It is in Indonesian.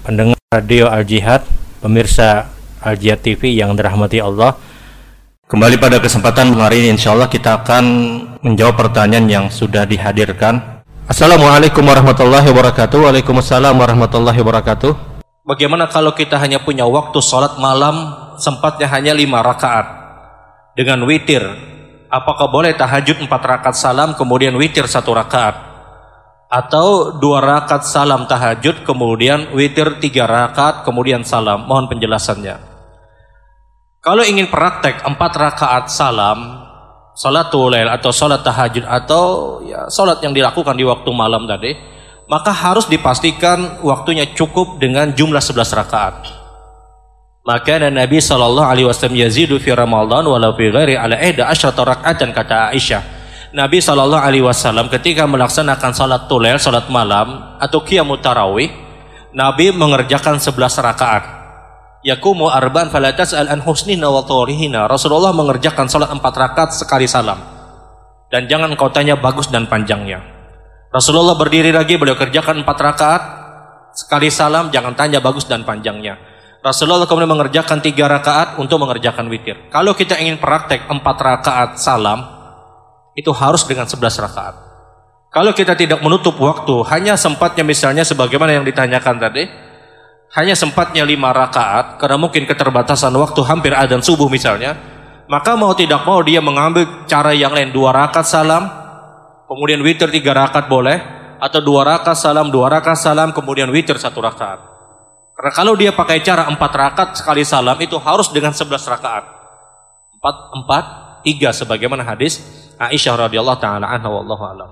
Radio Al Jihad, pemirsa Al Jihad TV yang dirahmati Allah. Kembali pada kesempatan hari ini insya Allah kita akan menjawab pertanyaan yang sudah dihadirkan. Assalamualaikum warahmatullahi wabarakatuh. Waalaikumsalam warahmatullahi wabarakatuh. Bagaimana kalau kita hanya punya waktu sholat malam sempatnya hanya lima rakaat dengan witir? Apakah boleh tahajud empat rakaat salam kemudian witir satu rakaat? Atau dua rakaat salam tahajud kemudian witir tiga rakaat kemudian salam. Mohon penjelasannya. Kalau ingin praktek empat rakaat salam salat tulail atau salat tahajud atau ya salat yang dilakukan di waktu malam tadi maka harus dipastikan waktunya cukup dengan jumlah 11 rakaat. Maka Nabi sallallahu alaihi wasallam yazidu fi Ramadan walau fi ghairi ala ihda asyara raka'atan kata Aisyah Nabi Shallallahu Alaihi Wasallam ketika melaksanakan salat tulel, salat malam atau qiyamut tarawih, Nabi mengerjakan 11 rakaat. Yakumu arban falatas al an husnina. Rasulullah mengerjakan salat 4 rakaat sekali salam. Dan jangan kau tanya bagus dan panjangnya. Rasulullah berdiri lagi beliau kerjakan 4 rakaat sekali salam jangan tanya bagus dan panjangnya. Rasulullah kemudian mengerjakan tiga rakaat untuk mengerjakan witir. Kalau kita ingin praktek empat rakaat salam, itu harus dengan 11 rakaat. Kalau kita tidak menutup waktu, hanya sempatnya misalnya sebagaimana yang ditanyakan tadi, hanya sempatnya 5 rakaat, karena mungkin keterbatasan waktu hampir adzan subuh misalnya, maka mau tidak mau dia mengambil cara yang lain, dua rakaat salam, kemudian witir tiga rakaat boleh, atau dua rakaat salam, dua rakaat salam, kemudian witir satu rakaat. Karena kalau dia pakai cara empat rakaat sekali salam itu harus dengan sebelas rakaat. Empat, empat, tiga sebagaimana hadis Aisyah radhiyallahu taala anha wallahu alam.